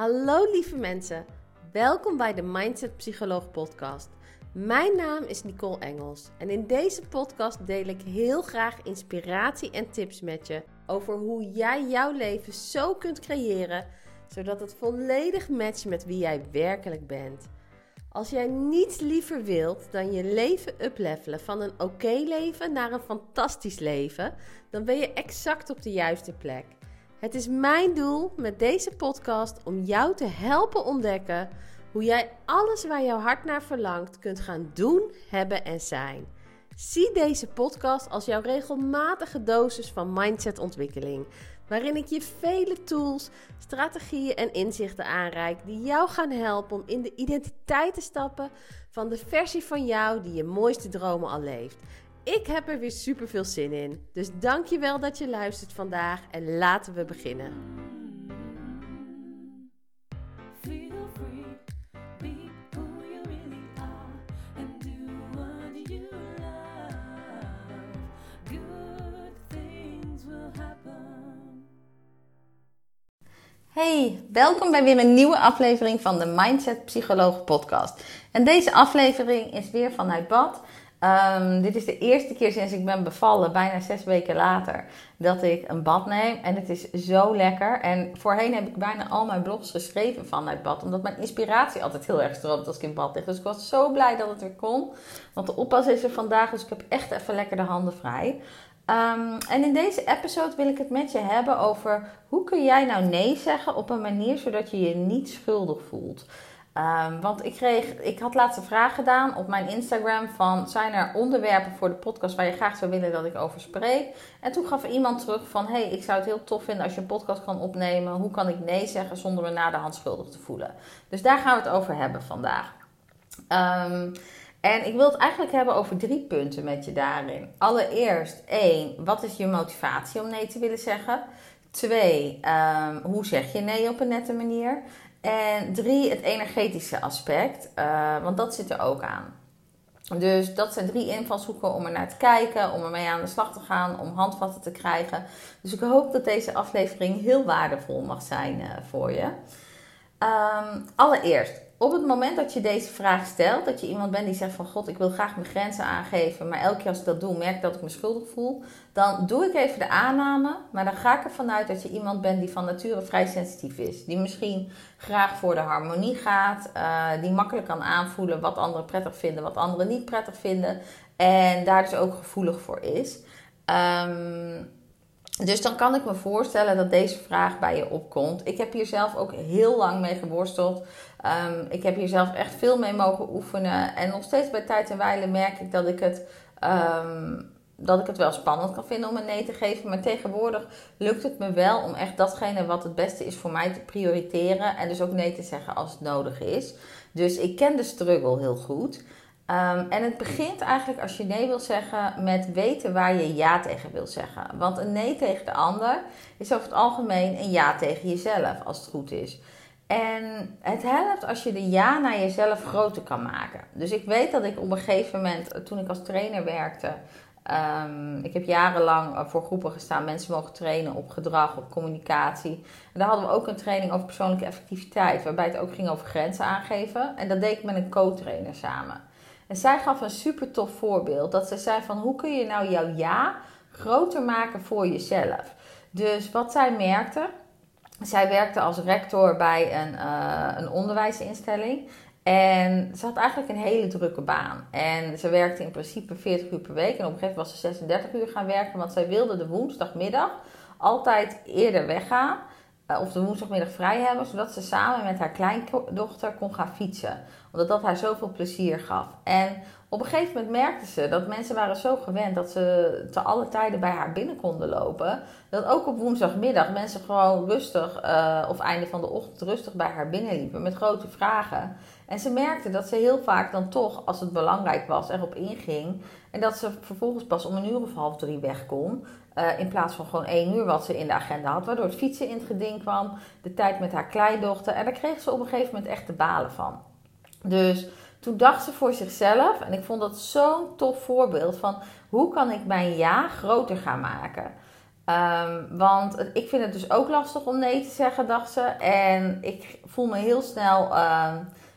Hallo lieve mensen, welkom bij de Mindset Psycholoog podcast. Mijn naam is Nicole Engels en in deze podcast deel ik heel graag inspiratie en tips met je over hoe jij jouw leven zo kunt creëren zodat het volledig matcht met wie jij werkelijk bent. Als jij niets liever wilt dan je leven uplevelen van een oké leven naar een fantastisch leven, dan ben je exact op de juiste plek. Het is mijn doel met deze podcast om jou te helpen ontdekken hoe jij alles waar jouw hart naar verlangt kunt gaan doen, hebben en zijn. Zie deze podcast als jouw regelmatige dosis van mindsetontwikkeling, waarin ik je vele tools, strategieën en inzichten aanreik die jou gaan helpen om in de identiteit te stappen van de versie van jou die je mooiste dromen al leeft. Ik heb er weer super veel zin in. Dus dankjewel dat je luistert vandaag en laten we beginnen. Feel free, be who you really are, and do what you love. Good things will happen. Hey, welkom bij weer een nieuwe aflevering van de Mindset Psycholoog podcast. En deze aflevering is weer vanuit bad. Ehm, dit is de eerste keer sinds ik ben bevallen, bijna zes weken later, dat ik een bad neem. En het is zo lekker. En voorheen heb ik bijna al mijn blogs geschreven vanuit bad, omdat mijn inspiratie altijd heel erg stroomt als ik in bad lig. Dus ik was zo blij dat het weer kon. Want de oppas is er vandaag, dus ik heb echt even lekker de handen vrij. Um, en in deze episode wil ik het met je hebben over hoe kun jij nou nee zeggen op een manier zodat je je niet schuldig voelt. Um, want ik, kreeg, ik had laatst een vraag gedaan op mijn Instagram van zijn er onderwerpen voor de podcast waar je graag zou willen dat ik over spreek. En toen gaf iemand terug van hey, ik zou het heel tof vinden als je een podcast kan opnemen. Hoe kan ik nee zeggen zonder me na de hand schuldig te voelen? Dus daar gaan we het over hebben vandaag. Um, en ik wil het eigenlijk hebben over drie punten met je daarin. Allereerst, één, wat is je motivatie om nee te willen zeggen? Twee, um, hoe zeg je nee op een nette manier? En drie, het energetische aspect, uh, want dat zit er ook aan. Dus dat zijn drie invalshoeken om er naar te kijken, om ermee aan de slag te gaan, om handvatten te krijgen. Dus ik hoop dat deze aflevering heel waardevol mag zijn uh, voor je. Um, allereerst, op het moment dat je deze vraag stelt, dat je iemand bent die zegt van God, ik wil graag mijn grenzen aangeven, maar elke keer als ik dat doe, merk dat ik me schuldig voel, dan doe ik even de aanname, maar dan ga ik ervan uit dat je iemand bent die van nature vrij sensitief is. Die misschien graag voor de harmonie gaat, uh, die makkelijk kan aanvoelen wat anderen prettig vinden, wat anderen niet prettig vinden en daar dus ook gevoelig voor is. Um, dus dan kan ik me voorstellen dat deze vraag bij je opkomt. Ik heb hier zelf ook heel lang mee geworsteld. Um, ik heb hier zelf echt veel mee mogen oefenen. En nog steeds bij tijd en wijle merk ik dat ik het. Um, dat ik het wel spannend kan vinden om een nee te geven. Maar tegenwoordig lukt het me wel om echt datgene wat het beste is voor mij te prioriteren. En dus ook nee te zeggen als het nodig is. Dus ik ken de struggle heel goed. Um, en het begint eigenlijk als je nee wil zeggen met weten waar je ja tegen wil zeggen. Want een nee tegen de ander is over het algemeen een ja tegen jezelf, als het goed is. En het helpt als je de ja naar jezelf groter kan maken. Dus ik weet dat ik op een gegeven moment, toen ik als trainer werkte, um, ik heb jarenlang voor groepen gestaan, mensen mogen trainen op gedrag, op communicatie. En daar hadden we ook een training over persoonlijke effectiviteit, waarbij het ook ging over grenzen aangeven. En dat deed ik met een co-trainer samen. En zij gaf een super tof voorbeeld. Dat ze zei van hoe kun je nou jouw ja groter maken voor jezelf. Dus wat zij merkte. Zij werkte als rector bij een, uh, een onderwijsinstelling. En ze had eigenlijk een hele drukke baan. En ze werkte in principe 40 uur per week. En op een gegeven moment was ze 36 uur gaan werken. Want zij wilde de woensdagmiddag altijd eerder weggaan. Uh, of de woensdagmiddag vrij hebben. Zodat ze samen met haar kleindochter kon gaan fietsen omdat dat haar zoveel plezier gaf. En op een gegeven moment merkte ze dat mensen waren zo gewend dat ze te alle tijden bij haar binnen konden lopen. Dat ook op woensdagmiddag mensen gewoon rustig, uh, of einde van de ochtend rustig bij haar binnenliepen met grote vragen. En ze merkte dat ze heel vaak dan toch, als het belangrijk was, erop inging. En dat ze vervolgens pas om een uur of half drie weg kon. Uh, in plaats van gewoon één uur wat ze in de agenda had. Waardoor het fietsen in het geding kwam. De tijd met haar kleindochter. En daar kreeg ze op een gegeven moment echt de balen van. Dus toen dacht ze voor zichzelf, en ik vond dat zo'n tof voorbeeld van hoe kan ik mijn ja groter gaan maken. Ehm, want ik vind het dus ook lastig om nee te zeggen, dacht ze. En ik voel me heel snel ehm,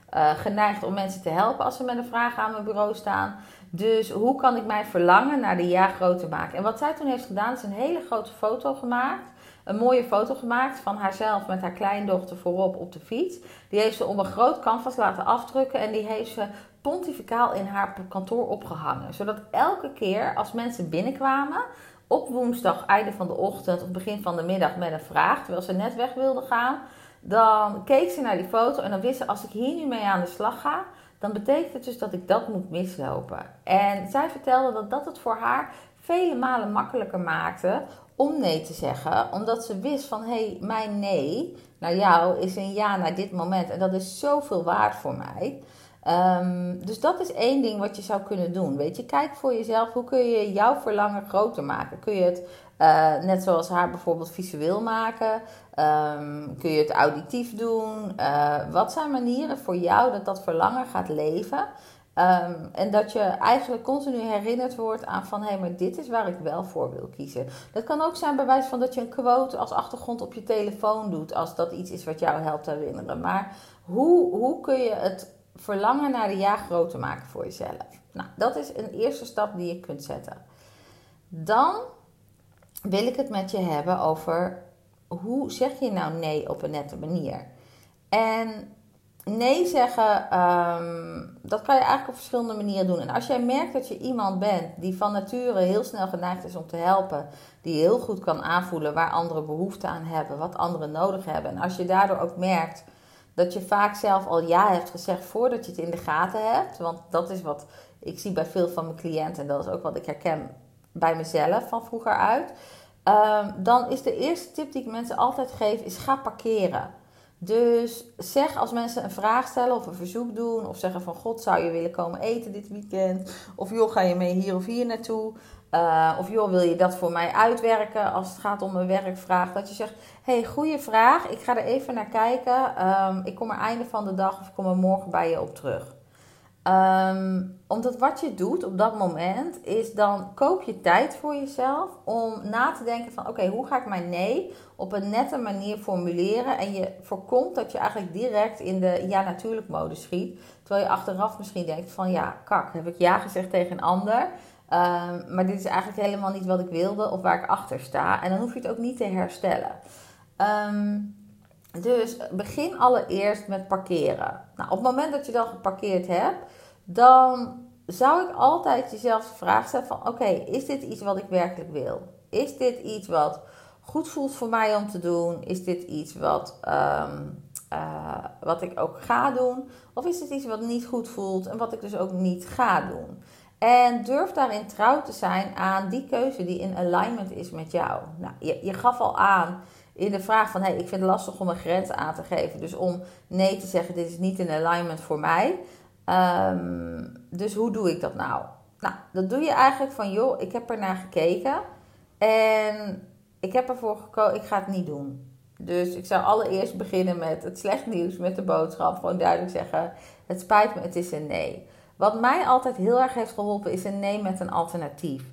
eh, geneigd om mensen te helpen als ze met een vraag aan mijn bureau staan. Dus hoe kan ik mijn verlangen naar de ja groter maken? En wat zij toen heeft gedaan, is een hele grote foto gemaakt. Een mooie foto gemaakt van haarzelf met haar kleindochter voorop op de fiets. Die heeft ze op een groot canvas laten afdrukken en die heeft ze pontificaal in haar kantoor opgehangen. Zodat elke keer als mensen binnenkwamen, op woensdag, einde van de ochtend of begin van de middag met een vraag, terwijl ze net weg wilden gaan, dan keek ze naar die foto en dan wist ze, als ik hier nu mee aan de slag ga, dan betekent het dus dat ik dat moet mislopen. En zij vertelde dat dat het voor haar vele malen makkelijker maakte om nee te zeggen, omdat ze wist van, hé, hey, mijn nee naar jou is een ja naar dit moment en dat is zoveel waard voor mij. Ehm, dus dat is één ding wat je zou kunnen doen. Weet je, kijk voor jezelf, hoe kun je jouw verlangen groter maken? Kun je het eh, net zoals haar bijvoorbeeld visueel maken? Ehm, kun je het auditief doen? Eh, wat zijn manieren voor jou dat dat verlangen gaat leven? Ehm, en dat je eigenlijk continu herinnerd wordt aan van hé, hey, maar dit is waar ik wel voor wil kiezen. Dat kan ook zijn bij wijze van dat je een quote als achtergrond op je telefoon doet, als dat iets is wat jou helpt herinneren. Maar hoe, hoe kun je het verlangen naar de ja groter maken voor jezelf? Nou, dat is een eerste stap die je kunt zetten. Dan wil ik het met je hebben over hoe zeg je nou nee op een nette manier. En nee zeggen, ehm, dat kan je eigenlijk op verschillende manieren doen. En als jij merkt dat je iemand bent die van nature heel snel geneigd is om te helpen, die heel goed kan aanvoelen waar anderen behoefte aan hebben, wat anderen nodig hebben. En als je daardoor ook merkt dat je vaak zelf al ja hebt gezegd voordat je het in de gaten hebt, want dat is wat ik zie bij veel van mijn cliënten en dat is ook wat ik herken bij mezelf van vroeger uit. Um, dan is de eerste tip die ik mensen altijd geef, is ga parkeren. Dus zeg als mensen een vraag stellen of een verzoek doen, of zeggen van God, zou je willen komen eten dit weekend? Of joh, ga je mee hier of hier naartoe? Uh, of joh, wil je dat voor mij uitwerken als het gaat om een werkvraag? Dat je zegt, hey, goede vraag, ik ga er even naar kijken. Um, ik kom er einde van de dag of ik kom er morgen bij je op terug. Um, omdat wat je doet op dat moment is dan koop je tijd voor jezelf om na te denken van oké, hoe ga ik mijn nee op een nette manier formuleren? En je voorkomt dat je eigenlijk direct in de ja natuurlijk mode schiet, terwijl je achteraf misschien denkt van ja, kak, heb ik ja gezegd tegen een ander, um, maar dit is eigenlijk helemaal niet wat ik wilde of waar ik achter sta. En dan hoef je het ook niet te herstellen. Um, dus begin allereerst met parkeren. Nou, op het moment dat je dan geparkeerd hebt, dan zou ik altijd jezelf de vraag stellen van... Oké, is dit iets wat ik werkelijk wil? Is dit iets wat goed voelt voor mij om te doen? Is dit iets wat, um, uh, wat ik ook ga doen? Of is dit iets wat niet goed voelt en wat ik dus ook niet ga doen? En durf daarin trouw te zijn aan die keuze die in alignment is met jou. Nou, je, je gaf al aan in de vraag van, hey, ik vind het lastig om een grens aan te geven. Dus om nee te zeggen, dit is niet in alignment voor mij. Um, dus hoe doe ik dat nou? Nou, dat doe je eigenlijk van, joh, ik heb er naar gekeken. En ik heb ervoor gekozen, ik ga het niet doen. Dus ik zou allereerst beginnen met het slecht nieuws, met de boodschap. Gewoon duidelijk zeggen, het spijt me, het is een nee. Wat mij altijd heel erg heeft geholpen, is een nee met een alternatief.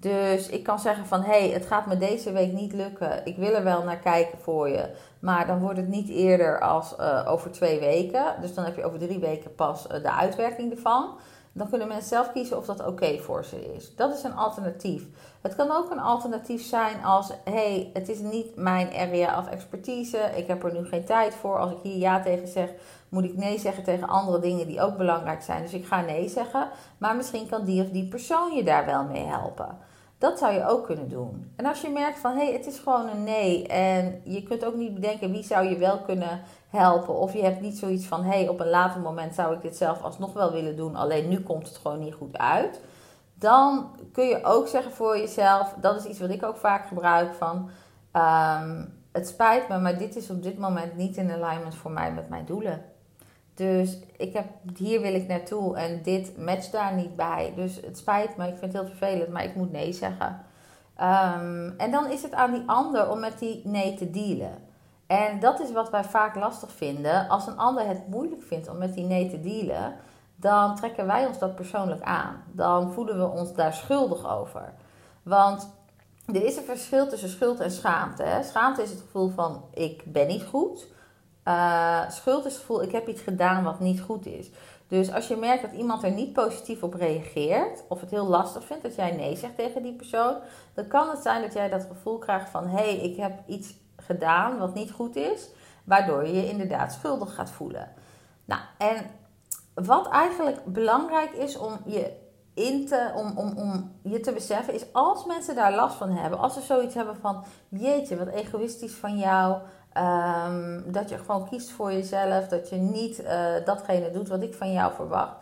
Dus ik kan zeggen van, hé, hey, het gaat me deze week niet lukken. Ik wil er wel naar kijken voor je. Maar dan wordt het niet eerder als uh, over twee weken. Dus dan heb je over drie weken pas uh, de uitwerking ervan. Dan kunnen mensen zelf kiezen of dat oké voor ze is. Dat is een alternatief. Het kan ook een alternatief zijn als, hey, het is niet mijn area of expertise. Ik heb er nu geen tijd voor. Als ik hier ja tegen zeg, moet ik nee zeggen tegen andere dingen die ook belangrijk zijn. Dus ik ga nee zeggen. Maar misschien kan die of die persoon je daar wel mee helpen. Dat zou je ook kunnen doen. En als je merkt van hé, hey, het is gewoon een nee en je kunt ook niet bedenken wie zou je wel kunnen helpen. Of je hebt niet zoiets van hé, hey, op een later moment zou ik dit zelf alsnog wel willen doen, alleen nu komt het gewoon niet goed uit. Dan kun je ook zeggen voor jezelf, dat is iets wat ik ook vaak gebruik van um, het spijt me, maar dit is op dit moment niet in alignment voor mij met mijn doelen. Dus ik heb, hier wil ik naartoe en dit matcht daar niet bij. Dus het spijt me, ik vind het heel vervelend, maar ik moet nee zeggen. Um, en dan is het aan die ander om met die nee te dealen. En dat is wat wij vaak lastig vinden. Als een ander het moeilijk vindt om met die nee te dealen, dan trekken wij ons dat persoonlijk aan. Dan voelen we ons daar schuldig over. Want er is een verschil tussen schuld en schaamte. Hè? Schaamte is het gevoel van ik ben niet goed. Uh, schuld is het gevoel ik heb iets gedaan wat niet goed is. Dus als je merkt dat iemand er niet positief op reageert, of het heel lastig vindt dat jij nee zegt tegen die persoon, dan kan het zijn dat jij dat gevoel krijgt van hé, hey, ik heb iets gedaan wat niet goed is, waardoor je je inderdaad schuldig gaat voelen. Nou, en wat eigenlijk belangrijk is om je in te, om, om, om je te beseffen, is als mensen daar last van hebben, als ze zoiets hebben van jeetje, wat egoïstisch van jou. Um, dat je gewoon kiest voor jezelf, dat je niet uh, datgene doet wat ik van jou verwacht.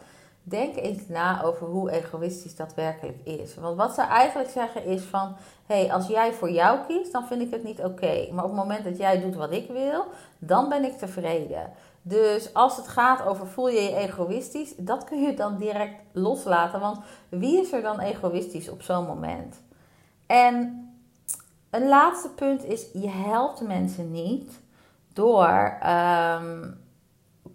Denk eens na over hoe egoïstisch dat werkelijk is. Want wat ze eigenlijk zeggen is van, hé, hey, als jij voor jou kiest, dan vind ik het niet oké. Maar op het moment dat jij doet wat ik wil, dan ben ik tevreden. Dus als het gaat over voel je je egoïstisch, dat kun je dan direct loslaten. Want wie is er dan egoïstisch op zo'n moment? En een laatste punt is, je helpt mensen niet door um,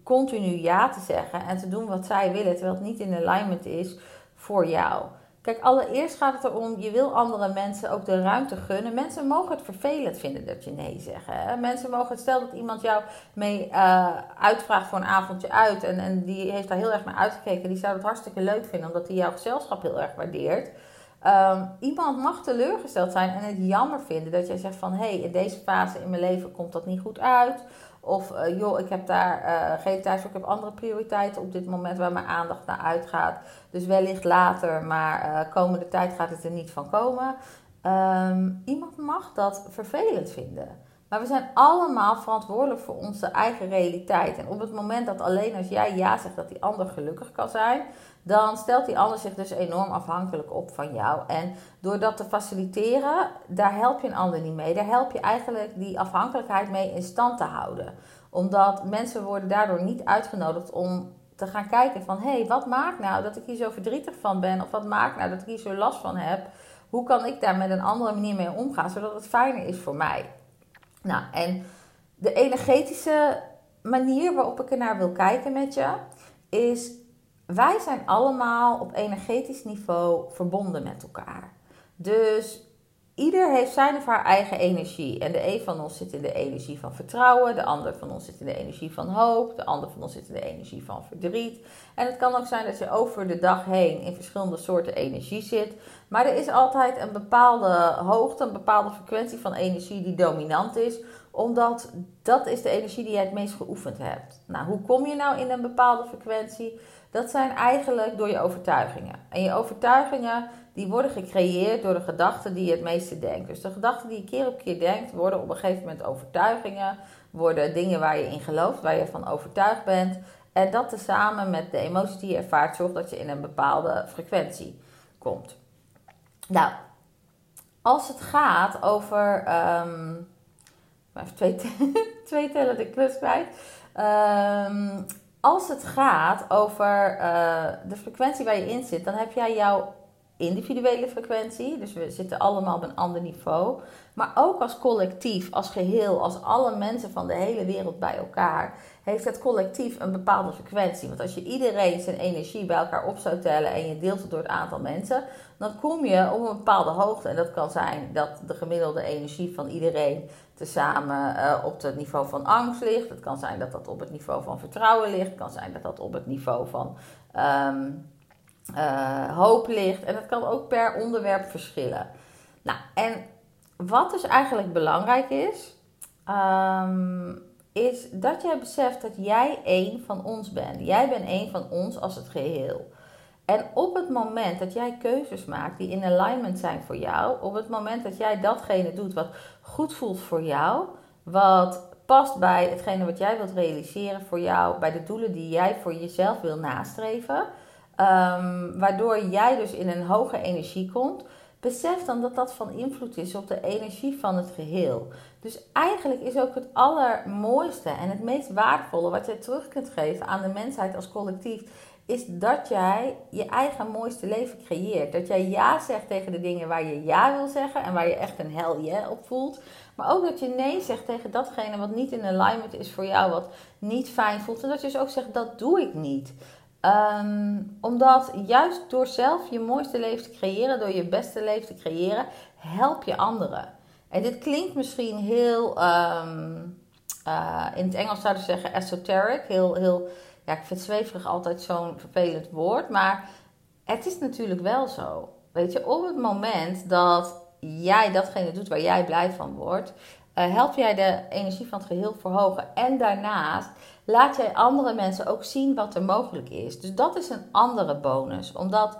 continu ja te zeggen en te doen wat zij willen, terwijl het niet in alignment is voor jou. Kijk, allereerst gaat het erom, je wil andere mensen ook de ruimte gunnen. Mensen mogen het vervelend vinden dat je nee zegt. Mensen mogen stel dat iemand jou mee uh, uitvraagt voor een avondje uit en, en die heeft daar heel erg naar uitgekeken. Die zou het hartstikke leuk vinden, omdat hij jouw gezelschap heel erg waardeert. Um, iemand mag teleurgesteld zijn en het jammer vinden dat jij zegt van hé, hey, in deze fase in mijn leven komt dat niet goed uit. Of uh, joh, ik heb daar uh, geen tijd voor, ik heb andere prioriteiten op dit moment waar mijn aandacht naar uitgaat. Dus wellicht later, maar uh, komende tijd gaat het er niet van komen. Um, iemand mag dat vervelend vinden. Maar we zijn allemaal verantwoordelijk voor onze eigen realiteit. En op het moment dat alleen als jij ja zegt dat die ander gelukkig kan zijn, dan stelt die ander zich dus enorm afhankelijk op van jou. En door dat te faciliteren, daar help je een ander niet mee. Daar help je eigenlijk die afhankelijkheid mee in stand te houden. Omdat mensen worden daardoor niet uitgenodigd om te gaan kijken van... hé, hey, wat maakt nou dat ik hier zo verdrietig van ben? Of wat maakt nou dat ik hier zo last van heb? Hoe kan ik daar met een andere manier mee omgaan, zodat het fijner is voor mij? Nou, en de energetische manier waarop ik er naar wil kijken met je... is wij zijn allemaal op energetisch niveau verbonden met elkaar. Dus ieder heeft zijn of haar eigen energie. En de een van ons zit in de energie van vertrouwen, de ander van ons zit in de energie van hoop, de ander van ons zit in de energie van verdriet. En het kan ook zijn dat je over de dag heen in verschillende soorten energie zit. Maar er is altijd een bepaalde hoogte, een bepaalde frequentie van energie die dominant is omdat dat is de energie die jij het meest geoefend hebt. Nou, hoe kom je nou in een bepaalde frequentie? Dat zijn eigenlijk door je overtuigingen. En je overtuigingen die worden gecreëerd door de gedachten die je het meeste denkt. Dus de gedachten die je keer op keer denkt, worden op een gegeven moment overtuigingen. Worden dingen waar je in gelooft, waar je van overtuigd bent. En dat tezamen met de emoties die je ervaart, zorgt dat je in een bepaalde frequentie komt. Nou, als het gaat over. Um, even twee, twee tellen de klus kwijt. Um, als het gaat over uh, de frequentie waar je in zit, dan heb jij jouw individuele frequentie. Dus we zitten allemaal op een ander niveau. Maar ook als collectief, als geheel, als alle mensen van de hele wereld bij elkaar, heeft het collectief een bepaalde frequentie. Want als je iedereen zijn energie bij elkaar op zou tellen en je deelt het door het aantal mensen, dan kom je op een bepaalde hoogte. En dat kan zijn dat de gemiddelde energie van iedereen tezamen uh, op het niveau van angst ligt. Het kan zijn dat dat op het niveau van vertrouwen ligt. Het kan zijn dat dat op het niveau van um, uh, hoop ligt. En het kan ook per onderwerp verschillen. Nou, en wat dus eigenlijk belangrijk is, um, is dat jij beseft dat jij één van ons bent. Jij bent één van ons als het geheel. En op het moment dat jij keuzes maakt die in alignment zijn voor jou, op het moment dat jij datgene doet wat goed voelt voor jou, wat past bij hetgene wat jij wilt realiseren voor jou, bij de doelen die jij voor jezelf wil nastreven, um, waardoor jij dus in een hoge energie komt, besef dan dat dat van invloed is op de energie van het geheel. Dus eigenlijk is ook het allermooiste en het meest waardevolle wat jij terug kunt geven aan de mensheid als collectief, is dat jij je eigen mooiste leven creëert. Dat jij ja zegt tegen de dingen waar je ja wil zeggen en waar je echt een hell yeah op voelt. Maar ook dat je nee zegt tegen datgene wat niet in alignment is voor jou, wat niet fijn voelt. En dat je dus ook zegt, dat doe ik niet. Um, omdat juist door zelf je mooiste leven te creëren, door je beste leven te creëren, help je anderen. En dit klinkt misschien heel, ehm, eh, in het Engels zouden ze zeggen esoteric, heel, heel, ja, ik vind zweverig altijd zo'n vervelend woord, maar het is natuurlijk wel zo. Weet je, op het moment dat jij datgene doet waar jij blij van wordt, uh, help jij de energie van het geheel verhogen. En daarnaast laat jij andere mensen ook zien wat er mogelijk is. Dus dat is een andere bonus. Omdat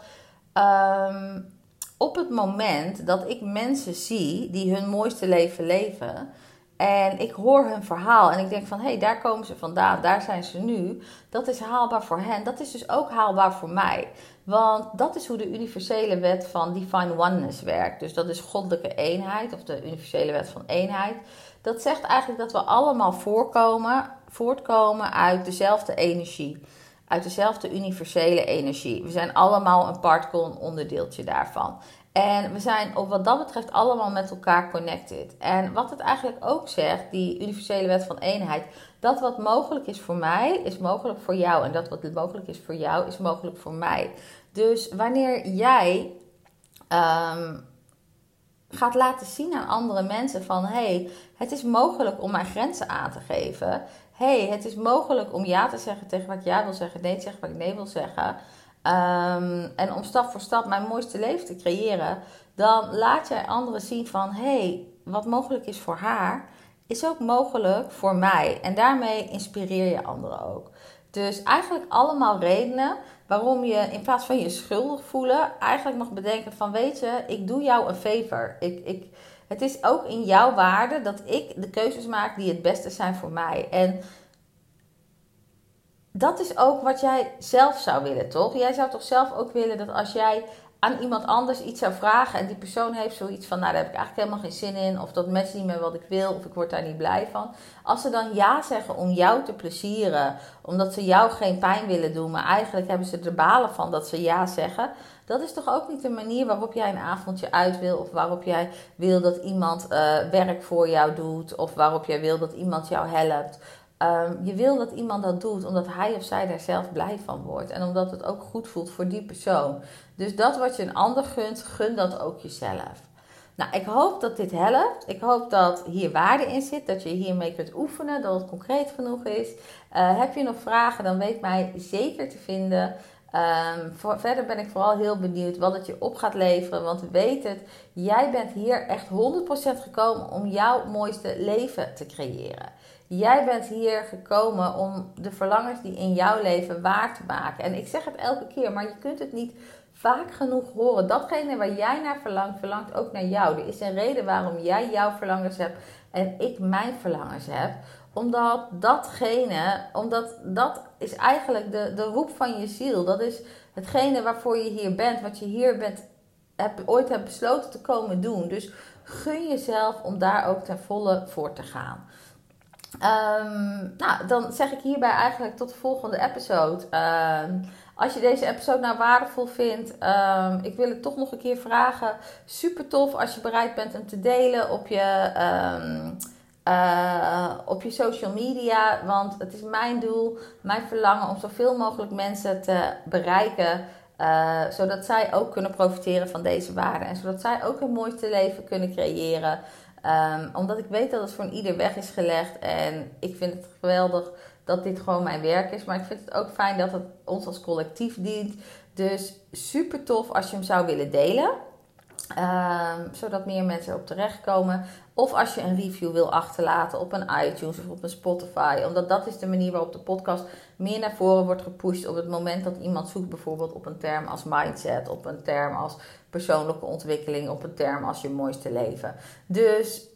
um, op het moment dat ik mensen zie die hun mooiste leven leven. En ik hoor hun verhaal en ik denk van hé, hey, daar komen ze vandaan, daar zijn ze nu. Dat is haalbaar voor hen. Dat is dus ook haalbaar voor mij. Want dat is hoe de universele wet van divine oneness werkt. Dus dat is goddelijke eenheid of de universele wet van eenheid. Dat zegt eigenlijk dat we allemaal voorkomen, voortkomen uit dezelfde energie. Uit dezelfde universele energie. We zijn allemaal een particle, een onderdeeltje daarvan. En we zijn op wat dat betreft allemaal met elkaar connected. En wat het eigenlijk ook zegt, die universele wet van eenheid, dat wat mogelijk is voor mij, is mogelijk voor jou. En dat wat mogelijk is voor jou, is mogelijk voor mij. Dus wanneer jij um, gaat laten zien aan andere mensen van hé, hey, het is mogelijk om mijn grenzen aan te geven. Hey, het is mogelijk om ja te zeggen tegen wat jij wil zeggen, nee te zeggen wat ik nee wil zeggen. Um, en om stap voor stap mijn mooiste leven te creëren, dan laat jij anderen zien van hé, hey, wat mogelijk is voor haar, is ook mogelijk voor mij. En daarmee inspireer je anderen ook. Dus eigenlijk allemaal redenen waarom je in plaats van je schuldig voelen, eigenlijk nog bedenken van weet je, ik doe jou een favor. Ik, ik, het is ook in jouw waarde dat ik de keuzes maak die het beste zijn voor mij. En dat is ook wat jij zelf zou willen, toch? Jij zou toch zelf ook willen dat als jij aan iemand anders iets zou vragen en die persoon heeft zoiets van, nou daar heb ik eigenlijk helemaal geen zin in, of dat matcht niet meer wat ik wil, of ik word daar niet blij van. Als ze dan ja zeggen om jou te plezieren, omdat ze jou geen pijn willen doen, maar eigenlijk hebben ze er balen van dat ze ja zeggen, dat is toch ook niet de manier waarop jij een avondje uit wil, of waarop jij wil dat iemand uh, werk voor jou doet, of waarop jij wil dat iemand jou helpt. Um, je wil dat iemand dat doet omdat hij of zij daar zelf blij van wordt. En omdat het ook goed voelt voor die persoon. Dus dat wat je een ander gunt, gun dat ook jezelf. Nou, ik hoop dat dit helpt. Ik hoop dat hier waarde in zit, dat je hiermee kunt oefenen, dat het concreet genoeg is. Uh, heb je nog vragen, dan weet mij zeker te vinden. Voor, verder ben ik vooral heel benieuwd wat het je op gaat leveren. Want weet het, jij bent hier echt 100% gekomen om jouw mooiste leven te creëren. Jij bent hier gekomen om de verlangens die in jouw leven waar te maken. En ik zeg het elke keer, maar je kunt het niet vaak genoeg horen. Datgene waar jij naar verlangt, verlangt ook naar jou. Er is een reden waarom jij jouw verlangens hebt en ik mijn verlangens heb. Omdat datgene, omdat dat is eigenlijk de, de roep van je ziel. Dat is hetgene waarvoor je hier bent, wat je hier bent, hebt, ooit hebt besloten te komen doen. Dus gun jezelf om daar ook ten volle voor te gaan. Um, nou, dan zeg ik hierbij eigenlijk tot de volgende episode. Um, als je deze episode nou waardevol vindt, um, ik wil het toch nog een keer vragen. Super tof als je bereid bent hem te delen op je, uh, op je social media. Want het is mijn doel, mijn verlangen om zoveel mogelijk mensen te bereiken. Uh, zodat zij ook kunnen profiteren van deze waarden. En zodat zij ook hun mooiste leven kunnen creëren. Um, omdat ik weet dat het voor ieder weg is gelegd. En ik vind het geweldig dat dit gewoon mijn werk is. Maar ik vind het ook fijn dat het ons als collectief dient. Dus super tof als je hem zou willen delen. Um, zodat meer mensen op terechtkomen. Of als je een review wil achterlaten op een iTunes of op een Spotify. Omdat dat is de manier waarop de podcast meer naar voren wordt gepusht. Op het moment dat iemand zoekt bijvoorbeeld op een term als mindset. Op een term als persoonlijke ontwikkeling. Op een term als je mooiste leven. Dus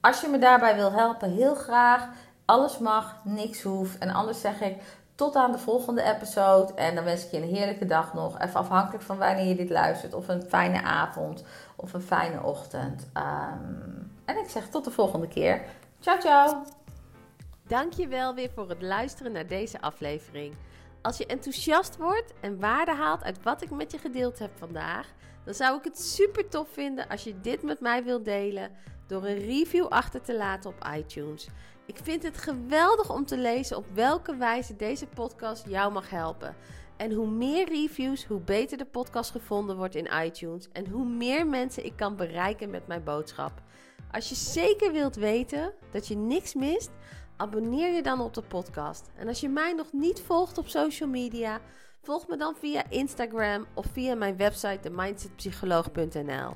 als je me daarbij wil helpen, heel graag. Alles mag, niks hoeft. En anders zeg ik tot aan de volgende episode. En dan wens ik je een heerlijke dag nog. Even afhankelijk van wanneer je dit luistert. Of een fijne avond. Of een fijne ochtend. Um, en ik zeg tot de volgende keer. Ciao, ciao. Dankjewel weer voor het luisteren naar deze aflevering. Als je enthousiast wordt en waarde haalt uit wat ik met je gedeeld heb vandaag, dan zou ik het super tof vinden als je dit met mij wilt delen door een review achter te laten op iTunes. Ik vind het geweldig om te lezen op welke wijze deze podcast jou mag helpen. En hoe meer reviews, hoe beter de podcast gevonden wordt in iTunes en hoe meer mensen ik kan bereiken met mijn boodschap. Als je zeker wilt weten dat je niks mist, abonneer je dan op de podcast. En als je mij nog niet volgt op social media, volg me dan via Instagram of via mijn website themindsetpsycholoog.nl.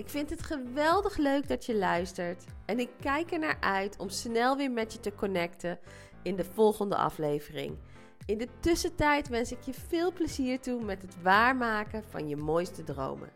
Ik vind het geweldig leuk dat je luistert en ik kijk er naar uit om snel weer met je te connecten in de volgende aflevering. In de tussentijd wens ik je veel plezier toe met het waarmaken van je mooiste dromen.